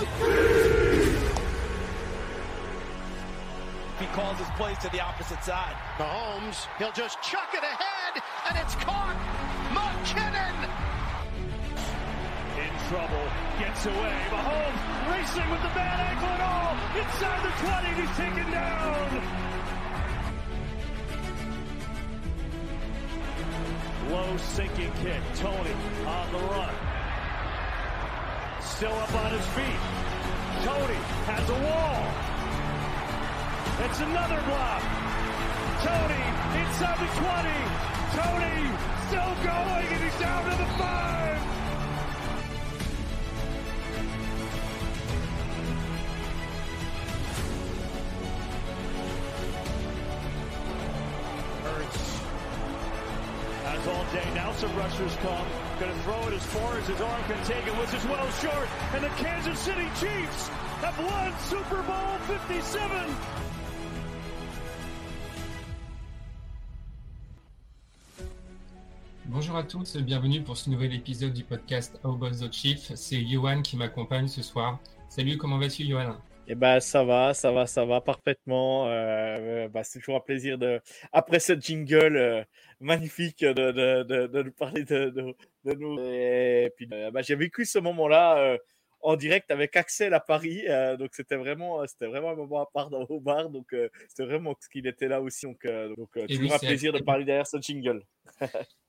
He calls his plays to the opposite side. Mahomes, he'll just chuck it ahead, and it's caught. McKinnon in trouble, gets away. Mahomes racing with the bad ankle and all. Inside the 20, he's taken down. Low sinking kick. Tony on the run still up on his feet. Tony has a wall. It's another block. Tony inside the 20. Tony still going, and he's down to the 5. Some rushers come. Going to throw it as far as his arm can take it, which is well short. And the Kansas City Chiefs have won Super Bowl 57. Bonjour à tous, bienvenue pour ce nouvel épisode du podcast How About the Chief. C'est Johan qui m'accompagne ce soir. Salut, comment vas-tu Johan eh ben, ça va, ça va, ça va parfaitement. Euh, bah, c'est toujours un plaisir de, après cette jingle euh, magnifique, de, de, de, de, nous parler de, de, nous. Et puis, euh, bah, j'ai vécu ce moment-là euh, en direct avec Axel à Paris. Euh, donc, c'était vraiment, c'était vraiment un moment à part dans, au bar. Donc, c'était vraiment ce qu'il était là aussi. Donc, donc toujours oui, un plaisir Axel. de parler derrière ce jingle.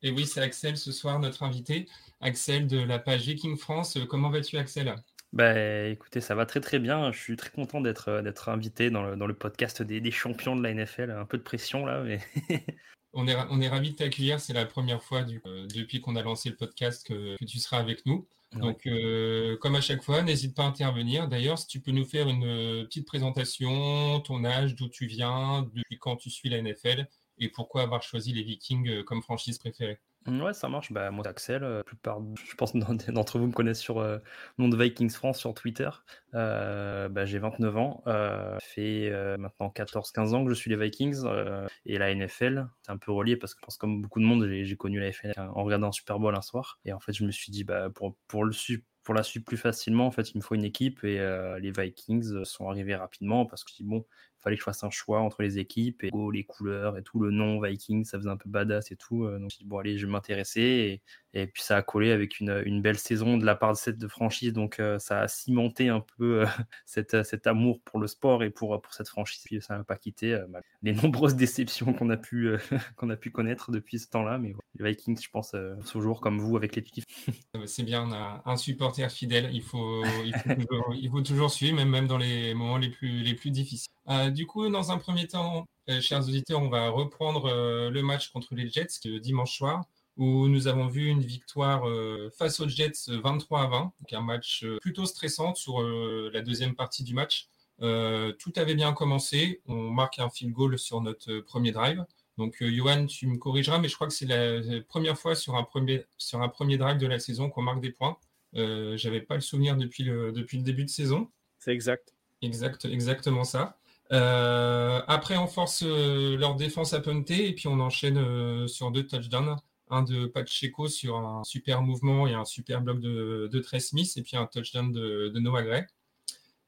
Et oui, c'est Axel ce soir, notre invité. Axel de la page Viking France. Comment vas-tu, Axel? Bah, écoutez, ça va très très bien. Je suis très content d'être euh, d'être invité dans le, dans le podcast des, des, champions de la NFL. Un peu de pression là, mais. on est, on est ravis de t'accueillir. C'est la première fois du, euh, depuis qu'on a lancé le podcast que, que, tu seras avec nous. Ouais. Donc, euh, comme à chaque fois, n'hésite pas à intervenir. D'ailleurs, si tu peux nous faire une petite présentation, ton âge, d'où tu viens, depuis quand tu suis la NFL et pourquoi avoir choisi les Vikings comme franchise préférée. Ouais, ça marche. Bah, moi, Axel, la plupart, je pense, d'entre vous me connaissent sur euh, nom de Vikings France sur Twitter. Euh, bah, j'ai 29 ans. Euh, fait euh, maintenant 14-15 ans que je suis les Vikings. Euh, et la NFL, c'est un peu relié parce que je pense comme beaucoup de monde, j'ai connu la NFL en regardant un Super Bowl un soir. Et en fait, je me suis dit, bah, pour, pour la suivre plus facilement, en fait, il me faut une équipe et euh, les Vikings sont arrivés rapidement parce que bon, il fallait que je fasse un choix entre les équipes et les couleurs et tout, le nom Vikings, ça faisait un peu badass et tout. Euh, donc, je dis, bon, allez, je vais m'intéresser et, puis ça a collé avec une, une, belle saison de la part de cette franchise, donc euh, ça a cimenté un peu cette, cet amour pour le sport et pour, pour cette franchise. Ça m'a pas quitté les nombreuses déceptions qu'on a pu qu'on a pu connaître depuis ce temps-là, mais les Vikings, je pense, toujours comme vous avec les Chiefs. C'est bien, on a un support fidèle. Il faut, il faut, toujours, suivre, même, même dans les moments les plus, les plus difficiles. Euh, du coup, dans un premier temps, euh, chers auditeurs, on va reprendre euh, le match contre les Jets dimanche soir, où nous avons vu une victoire euh, face aux Jets 23 à 20, donc un match euh, plutôt stressant sur euh, la deuxième partie du match. tout avait bien commencé. On marque un field goal sur notre premier drive. Donc, euh, Johan, tu me corrigeras, mais je crois que c'est la première fois sur un premier, sur un premier drive de la saison qu'on marque des points. Euh, J'avais pas le souvenir depuis le, depuis le début de saison. C'est exact. Exact, exactement ça. Euh, après, on force euh, leur défense à punter et puis on enchaîne euh, sur deux touchdowns. Un de Pacheco sur un super mouvement et un super bloc de, de Trey Smith et puis un touchdown de, de Noah Gray.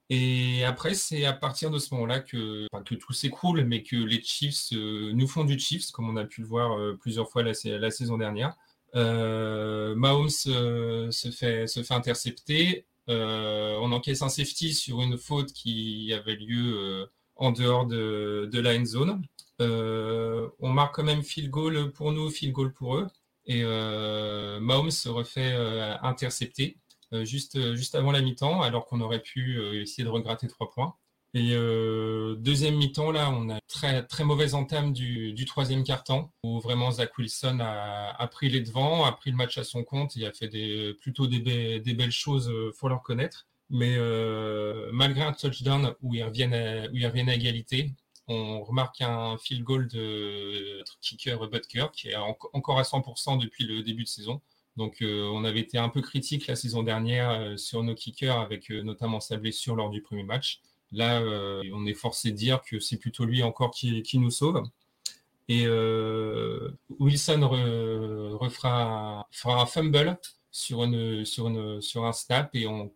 Et après, c'est à partir de ce moment-là que, que tout s'écroule, mais que les Chiefs euh, nous font du Chiefs, comme on a pu le voir euh, plusieurs fois la, saison dernière. Euh, Mahomes se, fait, se fait intercepter. On encaisse un safety sur une faute qui avait lieu en dehors de, la end zone. on marque quand même field goal pour nous, field goal pour eux. Et Mahomes se refait intercepter juste, juste avant la mi-temps, alors qu'on aurait pu essayer de regratter trois points. Et euh, deuxième mi-temps, là, on a très très mauvaise entame du, troisième quart-temps, où vraiment Zach Wilson a, pris les devants, a pris le match à son compte, il a fait plutôt des, des belles choses, euh, faut le reconnaître. Mais euh, malgré un touchdown où ils reviennent à, où à égalité, on remarque un field goal de notre kicker Butker qui est en, encore à 100% depuis le début de saison. Donc euh, on avait été un peu critique la saison dernière euh, sur nos kickers avec euh, notamment sa blessure lors du premier match. Là, euh, on est forcé de dire que c'est plutôt lui encore qui, nous sauve. Et euh, Wilson re, refera fera un fumble sur, une, sur, une, sur un snap et on,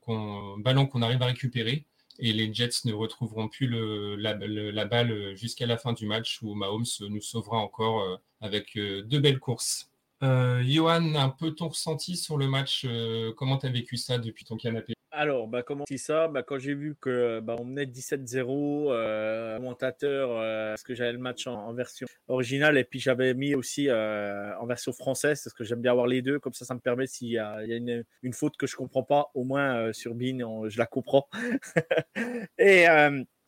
ballon qu'on arrive à récupérer. Et les Jets ne retrouveront plus la, balle jusqu'à la fin du match où Mahomes nous sauvera encore euh, avec euh, deux belles courses. Euh, Johan, un peu ton ressenti sur le match Comment tu as vécu ça depuis ton canapé? Alors, bah, comment c'est ça? Bah, Quand j'ai vu que bah, on menait 17-0, euh, commentateur, euh, parce que j'avais le match en, version originale et puis j'avais mis aussi euh, en version française, parce que j'aime bien avoir les deux. Comme ça, ça me permet s'il y a, une, faute que je comprends pas, au moins sur Bean, je la comprends. et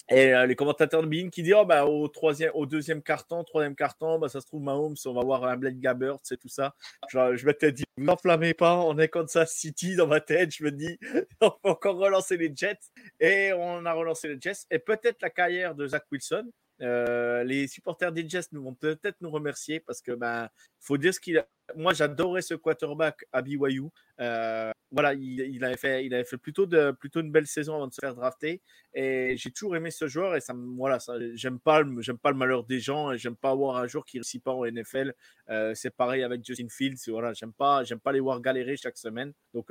et euh, les commentateurs de Bean qui disent oh, bah, au, troisième, au deuxième carton, troisième carton, bah, ça se trouve Mahomes, on va voir un Blake Gabbert, c'est tout ça. Je, je m'étais dit, vous n'enflammez pas, on est ça City dans ma tête. Je me dis, on peut encore relancer les Jets. Et on a relancé les Jets. Et peut-être la carrière de Zach Wilson. Euh, les supporters des Jets vont peut-être nous remercier parce que ben faut dire ce qu'il a. Moi, j'adorais ce quarterback à BYU. Euh, voilà, il, avait fait, il avait fait plutôt de plutôt une belle saison avant de se faire drafter. Et j'ai toujours aimé ce joueur et ça, voilà, j'aime pas, j'aime pas le malheur des gens et j'aime pas avoir un joueur qui réussit pas en NFL. Euh, c'est pareil avec Justin Fields. Voilà, j'aime pas, j'aime pas les voir galérer chaque semaine. Donc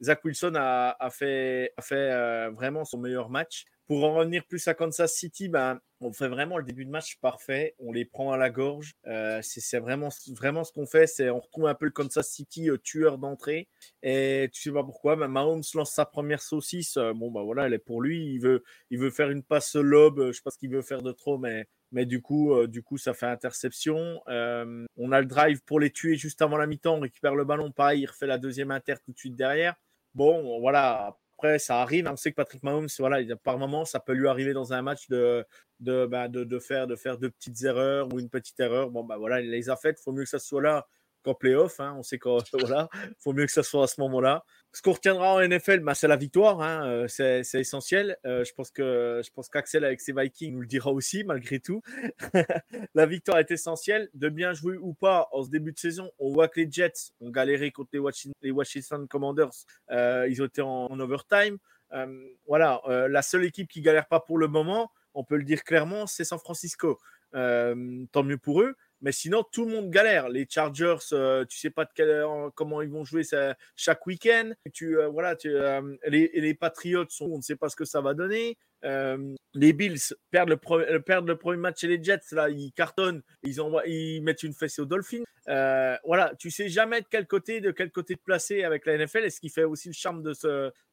Zach Wilson a fait, a fait vraiment son meilleur match. Pour en revenir plus à Kansas City, ben, on fait vraiment le début de match parfait. On les prend à la gorge. Euh, c'est vraiment, vraiment ce qu'on fait. C'est on retrouve un peu le Kansas City euh, tueur d'entrée. Et tu sais pas pourquoi. Ben, Mahomes lance sa première saucisse. Euh, bon, ben voilà, elle est pour lui. Il veut, il veut faire une passe lob. Je sais pas ce qu'il veut faire de trop, mais mais du coup, du coup, ça fait interception. on a le drive pour les tuer juste avant la mi-temps. On récupère le ballon, pareil, il refait la deuxième inter tout de suite derrière. Bon, voilà. Après, ça arrive. On sait que Patrick Mahomes, par moment, ça peut lui arriver dans un match bah, de, de, faire, de faire deux petites erreurs ou une petite erreur. Bon, bah voilà, il les a faites. Il faut mieux que ça soit là qu'en playoff. Hein. On sait qu'il faut mieux que ça soit à ce moment-là. Ce qu'on retiendra en NFL, bah, c'est la victoire. Hein. Euh, c'est, essentiel. Euh, je pense que je qu'Axel avec ses Vikings nous le dira aussi, malgré tout. la victoire est essentielle. De bien jouer ou pas en ce début de saison, on voit que les Jets ont galéré contre les Washington, Commanders. Euh, ils ont été en, en overtime. voilà, la seule équipe qui galère pas pour le moment, on peut le dire clairement, c'est San Francisco. tant mieux pour eux. Mais sinon, tout le monde galère. Les Chargers, euh, tu sais pas de quel, comment ils vont jouer ça, chaque week-end. Tu, euh, voilà, tu, euh, les, les, Patriots, sont, on ne sait pas ce que ça va donner. les Bills perdent le, perdent le premier match chez les Jets. Là, ils cartonnent. Ils, envoient, ils mettent une fessée aux Dolphins. voilà, tu sais jamais de quel côté, de quel côté te placer avec la NFL. Et ce qui fait aussi le charme de,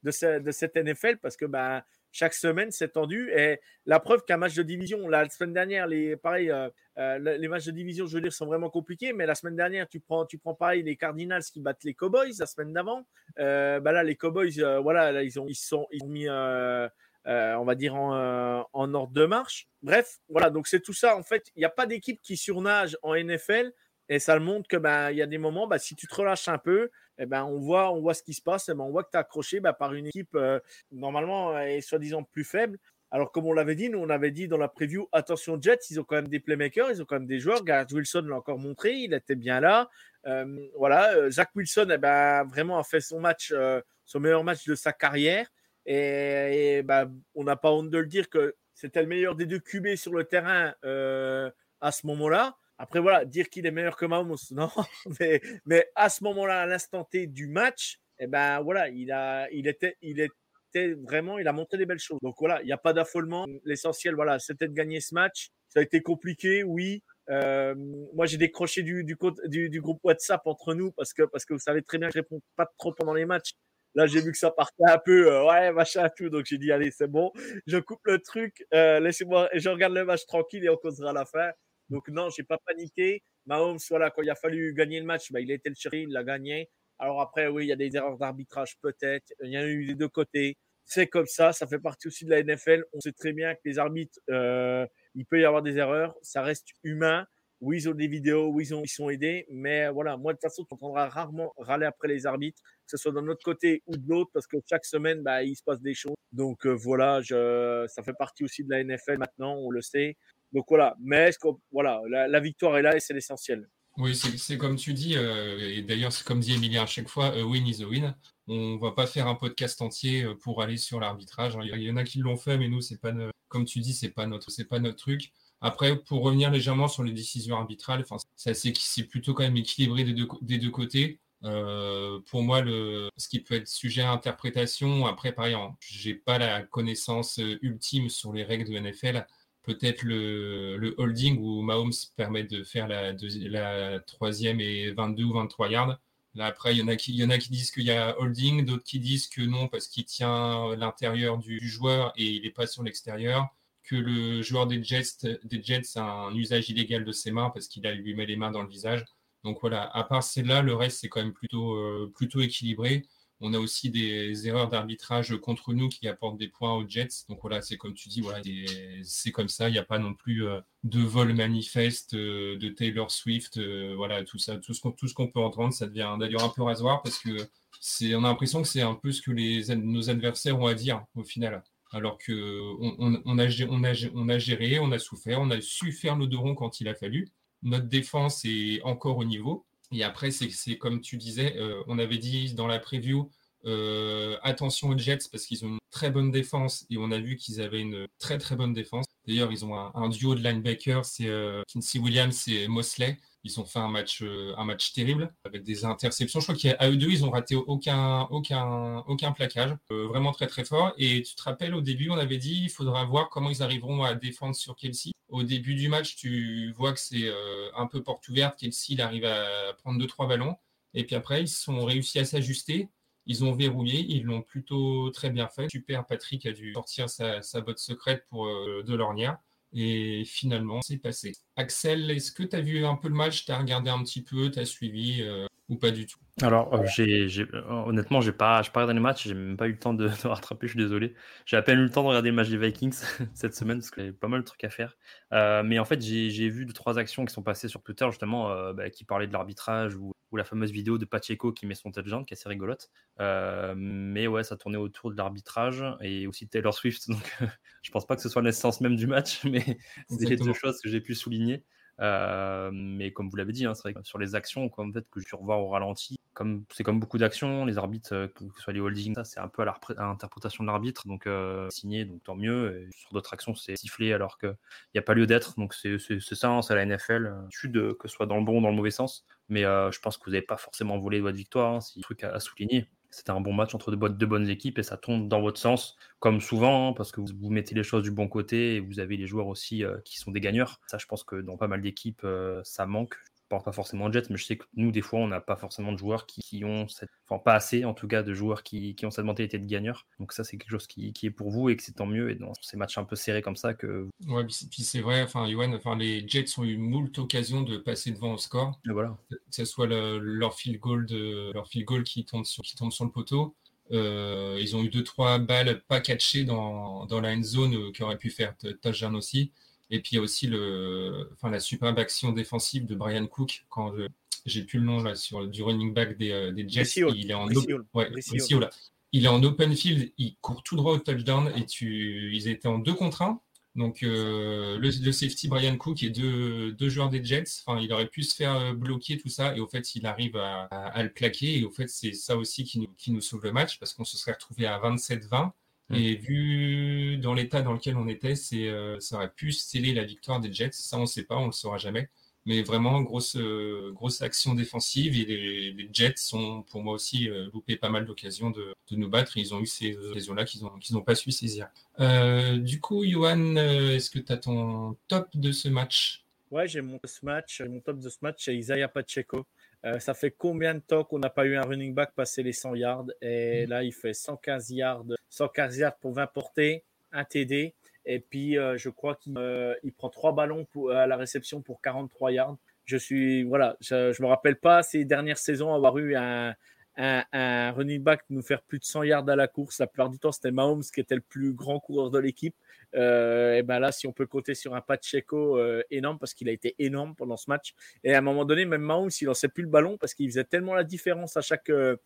de, ce, de cette NFL, parce que ben, chaque semaine, c'est tendu. Et la preuve qu'un match de division, la semaine dernière, les, pareil, euh, euh, les matchs de division, je veux dire, sont vraiment compliqués. Mais la semaine dernière, tu prends, tu prends pareil les Cardinals qui battent les Cowboys la semaine d'avant. Euh, bah là, les Cowboys, voilà, là, ils ont, ils sont, ils ont mis, on va dire, en, ordre de marche. Bref, voilà, donc c'est tout ça. En fait, il n'y a pas d'équipe qui surnage en NFL. Et ça le montre que ben, y a des moments, ben, si tu te relâches un peu, eh ben, on, voit, on voit ce qui se passe. Eh ben, on voit que tu es accroché ben, par une équipe euh, normalement et soi-disant plus faible. Alors, comme on l'avait dit, nous, on avait dit dans la preview, attention Jets, ils ont quand même des playmakers, ils ont quand même des joueurs. Garrett Wilson l'a encore montré, il était bien là. Euh, voilà, euh, Zach Wilson, eh ben, vraiment a fait son match, son meilleur match de sa carrière. Et, ben, on n'a pas honte de le dire que c'était le meilleur des deux QB sur le terrain à ce moment-là. Après, voilà, dire qu'il est meilleur que Mahomes, non. Mais, mais à ce moment-là, à l'instant T du match, eh ben voilà, il, a, il, était, il était vraiment, il a montré des belles choses. Donc voilà, il n'y a pas d'affolement. L'essentiel, voilà, c'était de gagner ce match. Ça a été compliqué, oui. Euh, moi, j'ai décroché du, du, du, du, groupe WhatsApp entre nous parce que, parce que vous savez très bien que je réponds pas trop pendant les matchs. Là, j'ai vu que ça partait un peu, euh, ouais, machin, tout. Donc, j'ai dit, allez, c'est bon. Je coupe le truc. Euh, laissez-moi, je regarde le match tranquille et on causera la fin. Donc non, j'ai pas paniqué. Mahomes, voilà, quand il a fallu gagner le match, bah, il a été le chercher, il l'a gagné. Alors après, oui, il y a des erreurs d'arbitrage peut-être. Il y en a eu des deux côtés. C'est comme ça, ça fait partie aussi de la NFL. On sait très bien que les arbitres, euh, il peut y avoir des erreurs. Ça reste humain. Oui, ils ont des vidéos, oui, ils sont aidés. Mais voilà, moi, de toute façon, tu entendras rarement râler après les arbitres, que ce soit d'un autre côté ou de l'autre, parce que chaque semaine, bah, il se passe des choses. Donc euh, voilà, je, ça fait partie aussi de la NFL maintenant, on le sait. Donc voilà, mais voilà, la, victoire est là et c'est l'essentiel. Oui, c'est comme tu dis, euh, et d'ailleurs, c'est comme dit Emilien à chaque fois, a win is a win. On va pas faire un podcast entier euh, pour aller sur l'arbitrage. Il y en a qui l'ont fait, mais nous, c'est pas, comme tu dis, c'est pas notre, pas notre truc. Après, pour revenir légèrement sur les décisions arbitrales, c'est plutôt quand même équilibré des deux, côtés. pour moi, ce qui peut être sujet à interprétation, après, pareil, j'ai pas la connaissance ultime sur les règles de NFL. Peut-être le, holding où Mahomes permet de faire la, troisième et 22 ou 23 yards. Là, après, il y en a qui, disent qu'il y a holding, d'autres qui disent que non, parce qu'il tient l'intérieur du, joueur et il n'est pas sur l'extérieur. Que le joueur des Jets, a un usage illégal de ses mains parce qu'il lui met les mains dans le visage. Donc voilà, à part celle-là, le reste, c'est quand même plutôt, euh, plutôt équilibré. On a aussi des erreurs d'arbitrage contre nous qui apportent des points aux Jets. Donc voilà, c'est comme tu dis, voilà, c'est comme ça. Il n'y a pas non plus euh, de vol manifeste euh, de Taylor Swift. Euh, voilà, tout ça, tout ce qu'on peut entendre, ça devient d'ailleurs un peu rasoir parce que on a l'impression que c'est un peu ce que nos adversaires ont à dire au final. Alors que on a géré, on a souffert, on a su faire le dos rond quand il a fallu. Notre défense est encore au niveau. Et après, c'est comme tu disais, euh, on avait dit dans la preview, euh, attention aux Jets parce qu'ils ont une très bonne défense et on a vu qu'ils avaient une très très bonne défense. D'ailleurs, ils ont un, duo de linebackers, c'est euh, Kinsey Williams et Mosley. Ils ont fait un match, un match terrible avec des interceptions. Je crois qu'à eux deux, ils ont raté aucun, aucun, aucun plaquage. vraiment très très fort. Et tu te rappelles, au début, on avait dit il faudra voir comment ils arriveront à défendre sur Kelsey au début du match, tu vois que c'est euh, un peu porte ouverte. Kelsey, il arrive à prendre deux, trois ballons. Et puis après, ils sont réussi à s'ajuster. Ils ont verrouillé. Ils l'ont plutôt très bien fait. Super, Patrick a dû sortir sa, botte secrète pour euh, de l'ornia. Et finalement, c'est passé. Axel, est-ce que tu as vu un peu le match? Tu as regardé un petit peu Tu as suivi euh, ou pas du tout alors, euh, j'ai, j'ai, euh, honnêtement, j'ai pas, pas regardé les matchs, j'ai même pas eu le temps de, de, rattraper, je suis désolé. J'ai à peine eu le temps de regarder le match des Vikings cette semaine parce qu'il y avait pas mal de trucs à faire. Euh, mais en fait, j'ai, j'ai vu deux, trois actions qui sont passées sur Twitter justement, euh, bah, qui parlaient de l'arbitrage ou, ou, la fameuse vidéo de Pacheco qui met son touchdown, qui est assez rigolote. Euh, mais ouais, ça tournait autour de l'arbitrage et aussi de Taylor Swift. Donc, je pense pas que ce soit l'essence même du match, mais c'est les deux choses que j'ai pu souligner. Euh, mais comme vous l'avez dit, hein, c'est vrai sur les actions, en fait, que je suis revoir au ralenti, comme c'est comme beaucoup d'actions, les arbitres, euh, que ce soit les holdings, ça c'est un peu à l'interprétation de l'arbitre, donc euh, signé, donc tant mieux. Sur d'autres actions, c'est sifflé alors qu'il n'y a pas lieu d'être. Donc c'est ça, hein, c'est la NFL, de, que ce soit dans le bon ou dans le mauvais sens. Mais je pense que vous n'avez pas forcément volé votre victoire, hein, c'est un truc à, à souligner c'était un bon match entre deux, bonnes équipes et ça tombe dans votre sens, comme souvent, hein, parce que vous, mettez les choses du bon côté et vous avez les joueurs aussi euh, qui sont des gagneurs. Ça, je pense que dans pas mal d'équipes, euh, ça manque pense pas forcément de Jets, mais je sais que nous, des fois, on n'a pas forcément de joueurs qui, qui, ont cette, enfin, pas assez, en tout cas, de joueurs qui, qui ont cette mentalité de gagneur. Donc, ça, c'est quelque chose qui, qui, est pour vous et que c'est tant mieux. Et dans ces matchs un peu serrés comme ça, que. Ouais, puis c'est vrai, enfin, enfin, les Jets ont eu moult occasions de passer devant au score. Et voilà. Que ce soit le, leur field goal, de, leur field goal qui tombe sur, qui tombe sur le poteau. Euh, ils ont eu deux trois balles pas catchées dans, dans la end zone euh, qui auraient pu faire touchdown aussi. Et puis il y a aussi le, enfin, la superbe action défensive de Brian Cook quand j'ai plus le nom là sur du running back des, euh, des Jets. Il est en ouais, là. Il est en open field, il court tout droit au touchdown et tu, ils étaient en deux contre un. Donc euh, le, le, safety Brian Cook et deux, deux joueurs des Jets, enfin il aurait pu se faire euh, bloquer tout ça et au fait il arrive à, à, à le plaquer et au fait c'est ça aussi qui nous, qui nous sauve le match parce qu'on se serait retrouvé à 27-20 Mm. Et vu dans l'état dans lequel on était, c'est, euh, ça aurait pu sceller la victoire des Jets. Ça, on ne sait pas, on ne le saura jamais. Mais vraiment, grosse, euh, grosse action défensive. Et les, les, Jets sont, pour moi aussi, euh, loupé pas mal d'occasions de, de, nous battre. ils ont eu ces occasions-là qu'ils n'ont qu'ils pas su saisir. Euh, du coup, Johan, est-ce que tu as ton top de ce match? Ouais, j'ai mon, ce match, mon top de ce match, c'est Isaiah Pacheco. Euh, ça fait combien de temps qu'on n'a pas eu un running back passer les 100 yards? Et mm. là, il fait 115 yards, 115 yards pour 20 portées, un TD. Et puis, euh, je crois qu'il euh, prend trois ballons pour, à la réception pour 43 yards. Je suis, voilà, je, ne me rappelle pas ces dernières saisons avoir eu un, un, un, running back nous faire plus de 100 yards à la course. La plupart du temps, c'était Mahomes qui était le plus grand coureur de l'équipe. Euh, et ben là, si on peut compter sur un Pacheco euh, énorme, parce qu'il a été énorme pendant ce match. Et à un moment donné, même Mahomes, il lançait plus le ballon parce qu'il faisait tellement la différence à chaque, euh,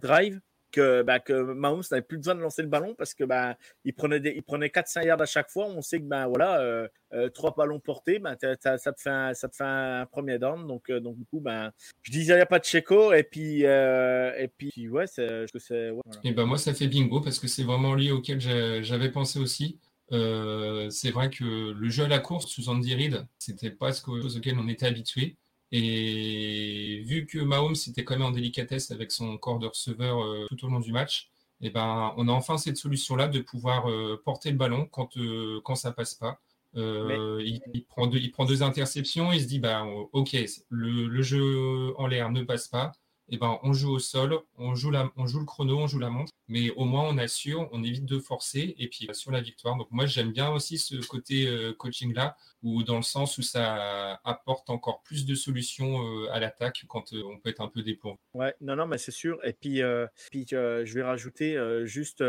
drive que, bah, que Mahomes n'avait plus besoin de lancer le ballon parce que bah, il prenait, il prenait 4-5 yards à chaque fois. On sait que bah, voilà, euh, euh, trois ballons portés, bah, ça, te fait un, ça te fait un premier down. Donc, euh, donc du coup, bah, je disais il n'y a pas de Checo et puis, et puis ouais, c'est. Ouais, voilà. Et ben moi, ça fait bingo parce que c'est vraiment lui auquel j'avais pensé aussi. C'est vrai que le jeu à la course sous Andy Reid, c'était pas ce auquel on était habitué. Et vu que Mahomes était quand même en délicatesse avec son corps de receveur euh, tout au long du match, et eh ben, on a enfin cette solution-là de pouvoir euh, porter le ballon quand, euh, quand ça passe pas. il, prend deux, il prend deux interceptions, il se dit bah, ok, le, le jeu en l'air ne passe pas, eh ben, on joue au sol, on joue, la, on joue le chrono, on joue la montre, mais au moins on assure, on évite de forcer et puis sur la victoire. Donc moi j'aime bien aussi ce côté euh, coaching là, ou dans le sens où ça apporte encore plus de solutions euh, à l'attaque quand euh, on peut être un peu dépourvu. Ouais, non, non, mais c'est sûr. Et puis, puis je vais rajouter juste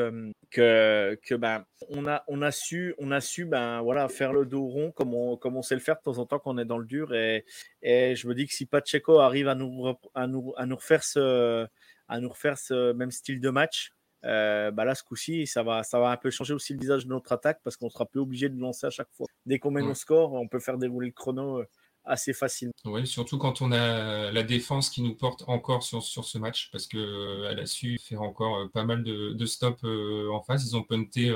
que, que ben, on a, on a su, on a su ben, voilà, faire le dos rond comme on, comme on sait le faire de temps en temps quand on est dans le dur. Et, et je me dis que si Pacheco arrive à nous, à nous, à nous refaire ce, à nous refaire ce même style de match, euh, bah là, ce coup-ci, ça va, ça va un peu changer aussi le visage de notre attaque parce qu'on sera plus obligé de lancer à chaque fois. Dès qu'on met nos scores, on peut faire dérouler le chrono euh, assez facilement. Oui, surtout quand on a la défense qui nous porte encore sur, sur ce match parce qu'elle euh, a su faire encore pas mal de, de stops en face. Ils ont punté,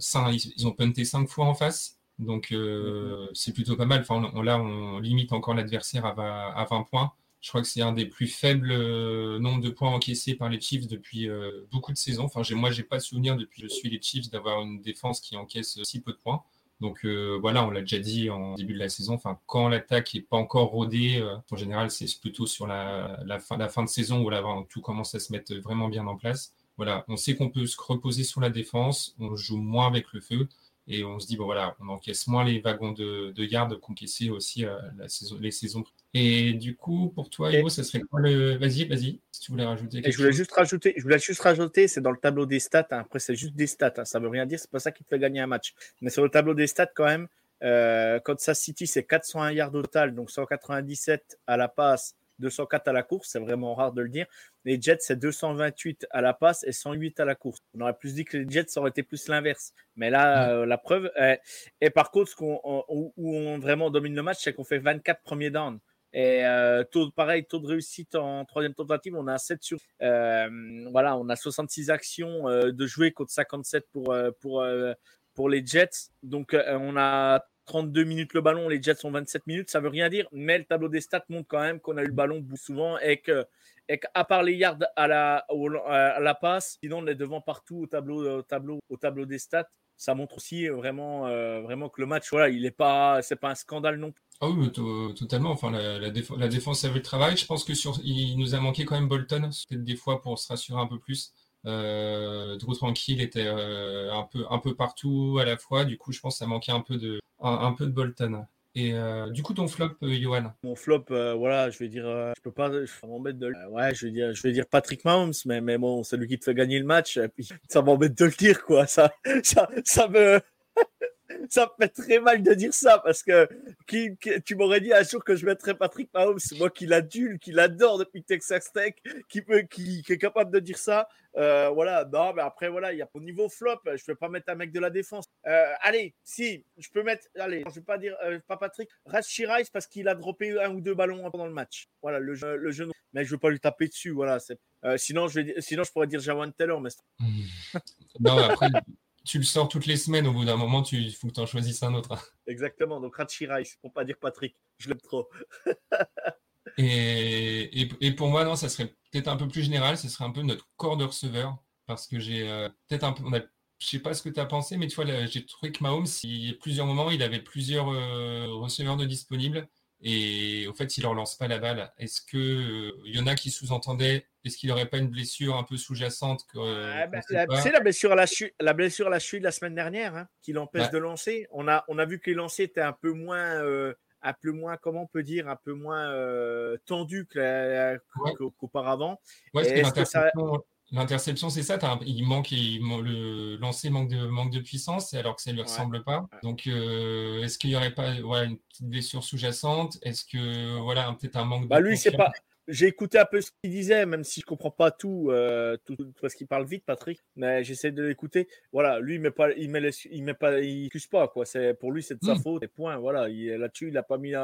cinq, ils ont punté cinq fois en face. Donc, mm-hmm. c'est plutôt pas mal. Enfin, là, on limite encore l'adversaire à, à 20 points. Je crois que c'est un des plus faibles euh, nombres de points encaissés par les Chiefs depuis euh, beaucoup de saisons. Enfin, moi, j'ai pas souvenir depuis que je suis les Chiefs d'avoir une défense qui encaisse si peu de points. Donc euh, voilà, on l'a déjà dit en début de la saison. Enfin, quand l'attaque n'est pas encore rodée, en général, c'est plutôt sur la, fin, la, fin, de saison où là, tout commence à se mettre vraiment bien en place. Voilà, on sait qu'on peut se reposer sur la défense, on joue moins avec le feu et on se dit bon voilà, on encaisse moins les wagons de, de garde qu'encaisser aussi la saison, les saisons et du coup, pour toi, Ivo, ça serait quoi le. Vas-y, vas-y, si tu voulais rajouter quelque je voulais juste rajouter, je voulais juste rajouter, c'est dans le tableau des stats. Hein. Après, c'est juste des stats. Hein. Ça veut rien dire, c'est pas ça qui te fait gagner un match. Mais sur le tableau des stats, quand même, euh, Kansas City, c'est 401 yards au total, donc 197 à la passe, 204 à la course. C'est vraiment rare de le dire. Les Jets, c'est 228 à la passe et 108 à la course. On aurait plus dit que les Jets, ça aurait été plus l'inverse. Mais là, euh, la preuve. Est... Et par contre, ce qu'on, où on vraiment domine le match, c'est qu'on fait 24 premiers downs. Et euh, taux, pareil, taux de réussite en troisième tentative, on a 7 sur. Euh, voilà, on a 66 actions euh, de jouer contre 57 pour, pour, pour les Jets. Donc, on a 32 minutes le ballon, les Jets ont 27 minutes. Ça veut rien dire, mais le tableau des stats montre quand même qu'on a eu le ballon souvent et que. Et qu'à part les yards à la, passe, sinon on est devant partout au tableau, au tableau, au tableau des stats ça montre aussi vraiment, vraiment que le match, voilà, il n'est pas, c'est un scandale non plus. Ah oui, totalement. Enfin, la, la, la défense a vu le travail. Je pense que sur, il nous a manqué quand même Bolton, peut-être des fois pour se rassurer un peu plus. Euh, Drew Tranquille était euh, un peu un peu partout à la fois. Du coup, je pense que ça manquait un peu de un, peu de Bolton. Et euh, du coup, ton flop, euh, Johan? Mon flop, euh, voilà, je vais dire, je peux pas, je m'embête de, ouais, je vais dire, je vais dire Patrick Mahomes, mais mais bon, c'est lui qui te fait gagner le match. Et puis, ça m'embête de le dire, quoi. Ça, ça, ça me, ça me fait très mal de dire ça parce que qui, tu m'aurais dit un jour que je mettrais Patrick Mahomes, moi qui l'adule, qui l'adore depuis Texas Tech, qui, peut, qui, est capable de dire ça. Euh, voilà, non, mais après, voilà, il y a au niveau flop, je ne vais pas mettre un mec de la défense. Euh, allez, si, je peux mettre, allez, je vais pas dire, euh, pas Patrick, Rashi Rice parce qu'il a droppé un ou deux ballons pendant le match. Voilà, le, le genou. Mais je ne veux pas lui taper dessus, voilà. sinon, je vais, sinon, je pourrais dire Jawan Taylor, mais. non, après tu le sors toutes les semaines, au bout d'un moment, il faut que tu en choisisses un autre. Exactement, donc Rachi Rice, pour pas dire Patrick, je l'aime trop. et, et, pour moi, non, ça serait peut-être un peu plus général, ce serait un peu notre corps de receveur, parce que j'ai euh, peut-être un peu, on a, je sais pas ce que tu as pensé, mais tu vois, j'ai trouvé que Mahomes, il y a plusieurs moments, il avait plusieurs euh, receveurs de disponibles, et au fait, il ne relance pas la balle. Est-ce qu'il euh, y en a qui sous-entendaient est-ce qu'il n'aurait pas une blessure un peu sous-jacente euh, bah, C'est la blessure à la cheville, la blessure à la cheville de la semaine dernière hein, qui l'empêche de lancer. On a, on a vu que les lancers étaient un peu moins, euh, un peu moins, comment on peut dire, un peu moins euh, tendus qu'auparavant. L'interception, c'est ça. il manque, le lancer manque de, manque de puissance, alors que ça ne lui ressemble pas. Donc, est-ce qu'il n'y aurait pas une petite blessure sous-jacente? Est-ce que voilà, peut-être un manque bah, de. Lui, c'est pas j'ai écouté un peu ce qu'il disait, même si je comprends pas tout, euh, tout parce qu'il parle vite, Patrick. Mais j'essaie de l'écouter. Voilà, lui, il met pas, il met, il met pas, il accuse pas quoi. C'est pour lui, c'est de sa hmm. faute. Et point. Voilà, là-dessus, il a pas mis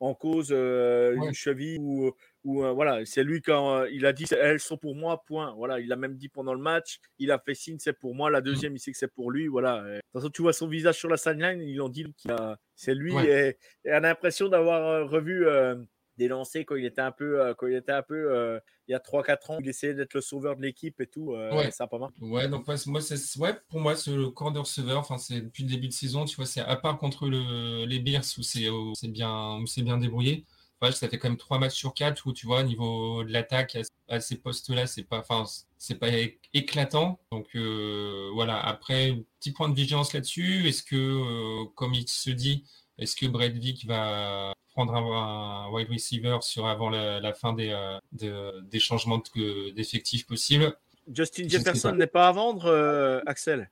en cause euh, une cheville ou, où voilà, c'est lui quand il a dit elles sont pour moi, point. Voilà, il a même dit pendant le match, il a fait signe, c'est pour moi. La deuxième, il sait que c'est pour lui. Voilà. De toute façon, tu vois son visage sur la sideline, ils l'ont dit qu'il a, c'est lui. Et, et, on a l'impression d'avoir revu des lancers quand il était un peu, quand il était un peu il y a 3-4 ans, il essayait d'être le sauveur de l'équipe et tout. ouais. Ça pas mal. Ouais, donc moi, c'est, ouais, pour moi, c'est le corps de receveur. Enfin, c'est depuis le début de saison, tu vois, c'est à part contre le, les Bears où c'est, c'est bien, où c'est bien débrouillé. Ouais, ça fait quand même trois matchs sur quatre où tu vois, au niveau de l'attaque, à ces postes-là, c'est pas, enfin, c'est pas éclatant. Donc voilà. Après, petit point de vigilance là-dessus. Est-ce que, comme il se dit, est-ce que Brad Vick va prendre un, wide receiver sur avant la, fin des, euh, des changements d'effectifs possibles? Justin Jefferson n'est pas à vendre, euh, Axel?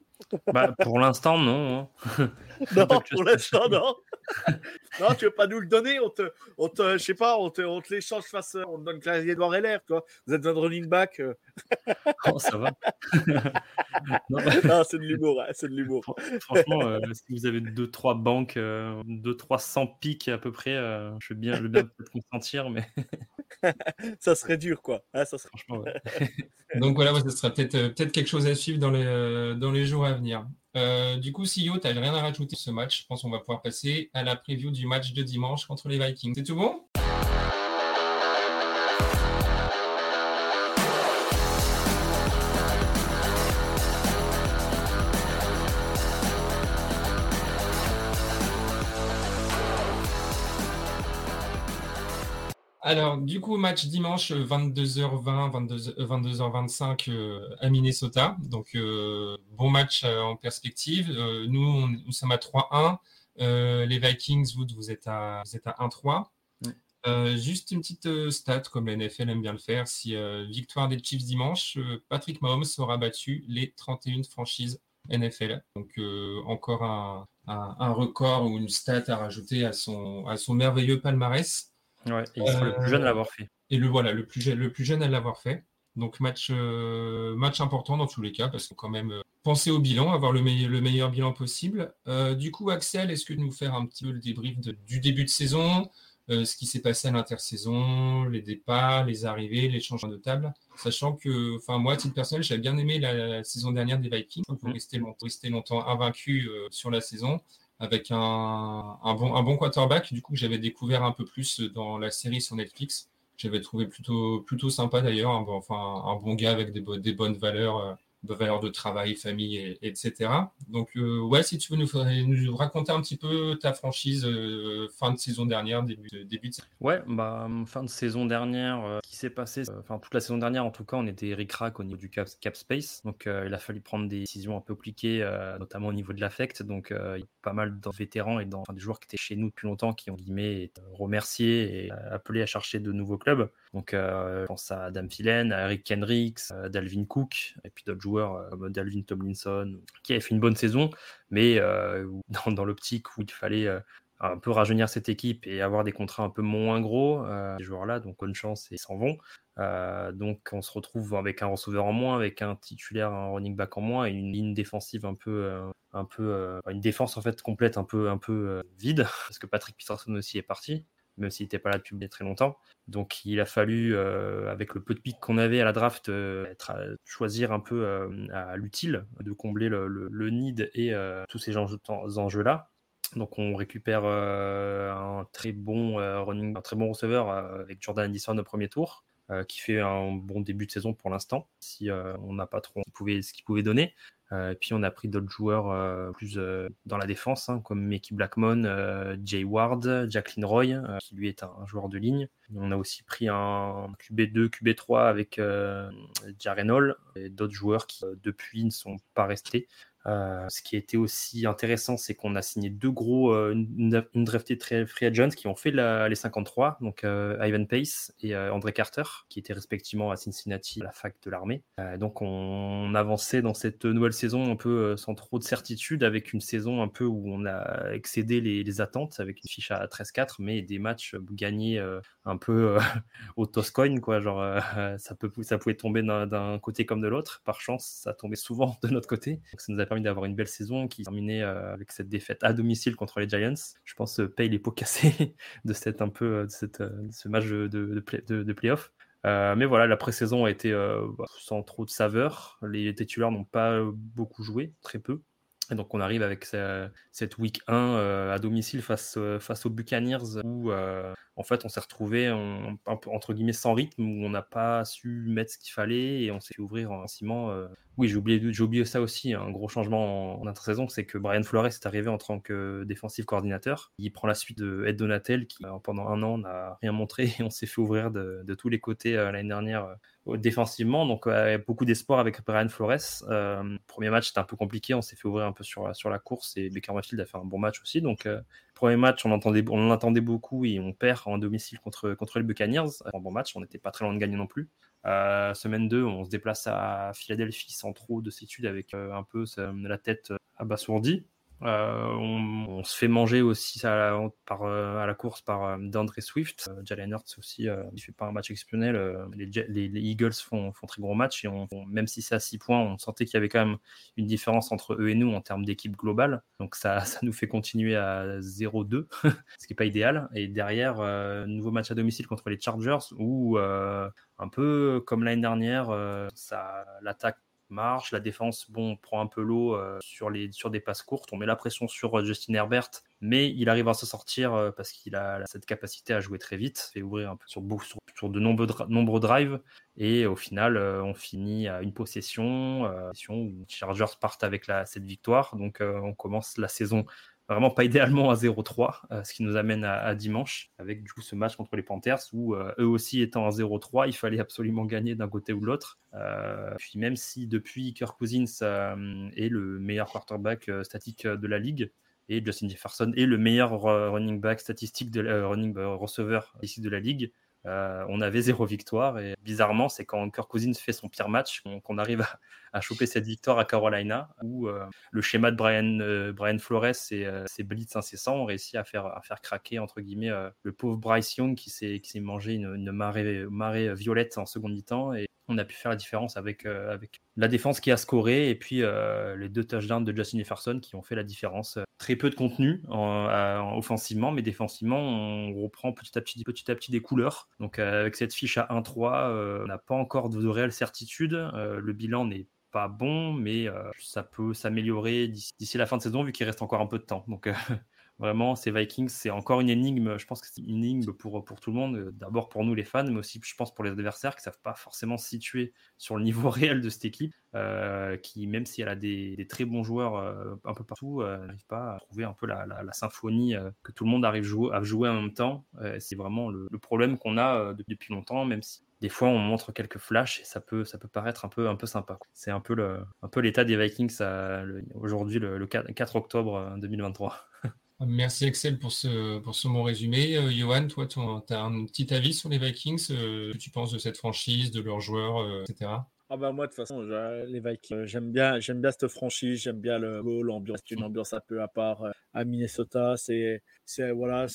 Bah, Pour l'instant, non. Hein. non, pour l'instant, non. non, tu veux pas nous le donner On te, on te je sais pas, on te, on te l'échange face, on te donne Clavier Edouard Heller, toi. Vous êtes un running back. Euh. oh, ça va. non, c'est de l'humour, hein, c'est de l'humour. Franchement, euh, si vous avez deux, trois banques, euh, deux, trois cents pics à peu près, je veux bien, je veux bien peut-être consentir, mais. ça serait dur, quoi. Ah, ça serait... Franchement, ouais. Donc voilà, ce sera peut-être peut quelque chose à suivre dans les, dans les jours à venir. Euh, du coup, CEO, tu n'as rien à rajouter ce match. Je pense qu'on va pouvoir passer à la preview du match de dimanche contre les Vikings. C'est tout bon? Alors, du coup, match dimanche 22h20, 22, h 25 à Minnesota. Donc, euh, bon match euh, en perspective. Euh, nous, nous sommes à 3-1. les Vikings, vous, vous êtes à, à 1-3. juste une petite stat, comme la NFL aime bien le faire. Si victoire des Chiefs dimanche, Patrick Mahomes aura battu les 31 franchises NFL. Donc, encore un, record ou une stat à rajouter à son, à son merveilleux palmarès. Ouais, et il sera le plus jeune à l'avoir fait. Et le voilà, le plus, le plus jeune à l'avoir fait. Donc match, euh, match important dans tous les cas, parce qu'on quand même euh, penser au bilan, avoir le, meilleur, le meilleur bilan possible. Euh, du coup, Axel, est-ce que nous faire un petit peu le débrief du début de saison, ce qui s'est passé à l'intersaison, les départs, les arrivées, les changements de table, sachant que, enfin moi, à titre personnel, j'avais bien aimé la, saison dernière des Vikings, pour rester, longtemps, rester longtemps invaincu sur la saison avec un, bon, un bon quarterback, du coup, que j'avais découvert un peu plus dans la série sur Netflix. J'avais trouvé plutôt, plutôt sympa d'ailleurs, enfin, un bon gars avec des, des bonnes valeurs euh, de valeurs de travail, famille, etc. Donc, euh, ouais, si tu veux nous, raconter un petit peu ta franchise euh, fin de saison dernière, début, début de saison. Ouais, bah, fin de saison dernière, euh, qui s'est passé, enfin, toute la saison dernière, en tout cas, on était ric-rac au niveau du cap, cap space. Donc, il a fallu prendre des décisions un peu compliquées, notamment au niveau de l'affect. Donc, il y a pas mal de vétérans et des joueurs qui étaient chez nous depuis longtemps qui ont, guillemets, remerciés et appelés à chercher de nouveaux clubs. Donc, je pense à Adam Philen, à Eric Kendricks, à Dalvin Cook, et puis d'autres joueurs euh, comme Dalvin Tomlinson, qui avait fait une bonne saison, mais euh, dans, l'optique où il fallait euh, un peu rajeunir cette équipe et avoir des contrats un peu moins gros, ces joueurs-là, donc bonne chance et s'en vont. donc on se retrouve avec un receveur en moins, avec un titulaire, un running back en moins et une ligne défensive un peu, un peu, une défense en fait complète un peu, un peu vide parce que Patrick Peterson aussi est parti même s'il n'était pas là depuis très longtemps. Donc il a fallu, euh, avec le peu de pics qu'on avait à la draft, euh, être choisir un peu euh, à l'utile de combler le, le, need et tous ces enjeux-là. Donc on récupère un très bon running, un très bon receveur avec Jordan Addison au premier tour. Qui fait un bon début de saison pour l'instant, si on n'a pas trop ce qu'il pouvait donner. Euh, puis on a pris d'autres joueurs euh, plus euh, dans la défense, hein, comme Mickey Blackmon, Jay Ward, Jacqueline Roy, qui lui est un, joueur de ligne. On a aussi pris un QB2, QB3 avec Jaren Hall et d'autres joueurs qui depuis ne sont pas restés. Euh, ce qui a été aussi intéressant, c'est qu'on a signé deux gros, euh, une, une drafted free agents qui ont fait les 53, donc euh, Ivan Pace et André Carter, qui étaient respectivement à Cincinnati, à la fac de l'armée. donc on, avançait dans cette nouvelle saison un peu sans trop de certitude, avec une saison un peu où on a excédé les, attentes, avec une fiche à 13-4, mais des matchs gagnés un peu au Toscoin, quoi. Genre, ça, peut, ça pouvait tomber d'un côté comme de l'autre. Par chance, ça tombait souvent de notre côté. Donc ça nous a permis d'avoir une belle saison qui terminait avec cette défaite à domicile contre les Giants. Je pense paye les pots cassés de cette un peu de, cette, ce match de, de, de, playoff. mais voilà, la pré-saison a été bah, sans trop de saveur. Les titulaires n'ont pas beaucoup joué, très peu. Et donc on arrive avec cette week 1 à domicile face, face aux Buccaneers où en fait, on s'est retrouvé peu, entre guillemets sans rythme, où on n'a pas su mettre ce qu'il fallait et on s'est fait ouvrir en ciment. Euh. Oui, j'ai oublié, ça aussi, un gros changement en, intersaison, c'est que Brian Flores est arrivé en tant que défensif coordinateur. Il prend la suite de Ed Donatel, qui euh, pendant un an n'a rien montré et on s'est fait ouvrir de, tous les côtés euh, l'année dernière défensivement. Donc, beaucoup d'espoir avec Brian Flores. premier match, c'était un peu compliqué, on s'est fait ouvrir un peu sur, sur la course et Baker Mayfield a fait un bon match aussi. Donc, premier match, on, entendait, on en attendait beaucoup et on perd en domicile contre, contre les Buccaneers. Un bon match, on n'était pas très loin de gagner non plus. Euh, semaine 2, on se déplace à Philadelphie sans trop de sétude avec euh, un peu la tête abasourdie. Euh, on, se fait manger aussi à la, par, euh, à la course par euh, D'Andre Swift. Jalen Hurts aussi, il fait pas un match exceptionnel. Les, Eagles font, font, très gros match et on, même si c'est à 6 points, on sentait qu'il y avait quand même une différence entre eux et nous en termes d'équipe globale. Donc ça, ça nous fait continuer à 0-2, ce qui n'est pas idéal. Et derrière, nouveau match à domicile contre les Chargers où un peu comme l'année dernière, ça l'attaque marche. La défense, bon, prend un peu l'eau euh, sur, sur des passes courtes. On met la pression sur euh, Justin Herbert, mais il arrive à se sortir euh, parce qu'il a cette capacité à jouer très vite, fait ouvrir un peu sur, sur, de nombreux, nombreux drives. Et au final, on finit à une possession, où les Chargers partent avec cette victoire. Donc on commence la saison vraiment pas idéalement à 0-3, euh, ce qui nous amène à, dimanche avec du coup ce match contre les Panthers où euh, eux aussi étant à 0-3, il fallait absolument gagner d'un côté ou de l'autre. Euh, puis même si depuis Kirk Cousins est le meilleur quarterback statique de la ligue et Justin Jefferson est le meilleur running back statistique de running receveur ici de la ligue, euh, on avait zéro victoire et bizarrement, c'est quand Kirk Cousins fait son pire match qu'on arrive à, choper cette victoire à Carolina où euh, le schéma de Brian, euh, Brian Flores et ses blitz incessants ont réussi à faire, craquer entre guillemets le pauvre Bryce Young qui s'est mangé une, marée, marée violette en seconde mi-temps et on a pu faire la différence avec, avec la défense qui a scoré et puis les deux touchdowns de Justin Jefferson qui ont fait la différence très peu de contenu en, offensivement, mais défensivement, on reprend petit à petit, petit à petit des couleurs. Donc euh, avec cette fiche à 1-3, euh, on n'a pas encore de, réelle certitude. Euh, le bilan n'est pas bon, mais ça peut s'améliorer d'ici la fin de saison vu qu'il reste encore un peu de temps. Donc Vraiment, ces Vikings, c'est encore une énigme. Je pense que c'est une énigme pour, pour tout le monde. D'abord pour nous, les fans, mais aussi, je pense, pour les adversaires qui ne savent pas forcément se situer sur le niveau réel de cette équipe, euh, qui, même si elle a des, très bons joueurs euh, un peu partout, euh, n'arrive pas à trouver un peu la, la, symphonie que tout le monde arrive à jouer en même temps. c'est vraiment le, problème qu'on a depuis longtemps, même si des fois on montre quelques flashs et ça peut, ça peut paraître un peu, un peu sympa. C'est un peu, un peu l'état des Vikings aujourd'hui, le, le 4 octobre 2023. Merci Axel pour ce, pour ce bon résumé. Euh, Johan, toi, tu as un petit avis sur les Vikings euh, Que tu penses de cette franchise, de leurs joueurs, euh, etc. Ah bah moi de toute façon les Vikings j'aime bien bien cette franchise j'aime bien le l'ambiance une ambiance un peu à part à Minnesota c'est c'est c'est voilà,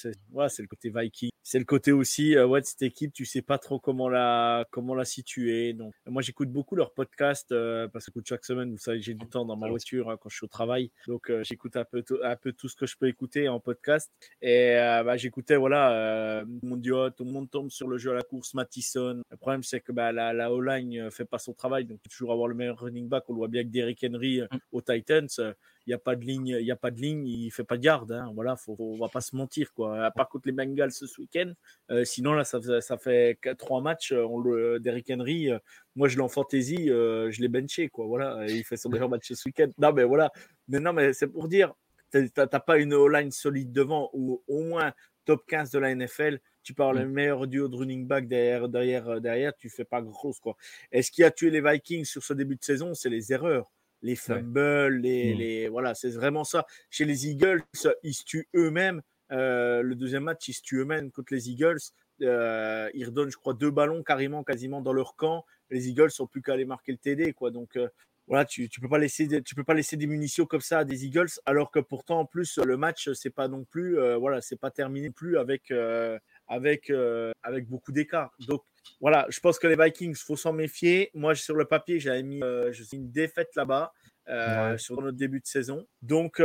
c'est le côté Viking c'est le côté aussi euh, ouais, de cette équipe, tu sais pas trop comment la, comment la situer. Donc, moi, j'écoute beaucoup leurs podcasts euh, parce que chaque semaine, vous savez, j'ai du temps dans ma voiture hein, quand je suis au travail. Donc, euh, j'écoute un peu, un peu tout ce que je peux écouter en podcast. Et bah, j'écoutais, voilà, oh, tout le monde tombe sur le jeu à la course, Mattison. Le problème, c'est que bah, la, la O-line fait pas son travail. Donc, toujours avoir le meilleur running back. On le voit bien avec Derrick Henry mm. aux Titans il n'y a pas de ligne, il y a pas de ligne, il fait pas de garde. Hein. Voilà, faut, on va pas se mentir quoi. À part contre les Bengals ce week-end, euh, sinon là ça, ça fait trois matchs. On le Derrick Henry, euh, moi je l'ai en fantasy, euh, je l'ai benché quoi. Voilà, il fait son meilleur match ce week-end. Non mais voilà, mais non mais c'est pour dire, t'as pas une line solide devant ou au moins top 15 de la NFL tu parles le mm. meilleur duo de running back derrière, derrière, derrière, tu fais pas chose quoi. Et ce qui a tué les Vikings sur ce début de saison, c'est les erreurs les fumbles, les, mmh. les, voilà, c'est vraiment ça. Chez les Eagles, ils se tuent eux-mêmes. Euh, le deuxième match, ils se tuent eux-mêmes contre les Eagles. Euh, ils redonnent, je crois, deux ballons carrément, quasiment dans leur camp. Les Eagles sont plus qu'à aller marquer le TD, quoi. Donc euh, voilà, tu, tu peux pas laisser, tu peux pas laisser des munitions comme ça à des Eagles, alors que pourtant en plus le match, c'est pas non plus, voilà, c'est pas terminé plus avec avec, avec beaucoup d'écart. Donc, voilà, je pense que les Vikings, faut s'en méfier. Moi, sur le papier, j'avais mis une défaite là-bas. sur notre début de saison. Donc,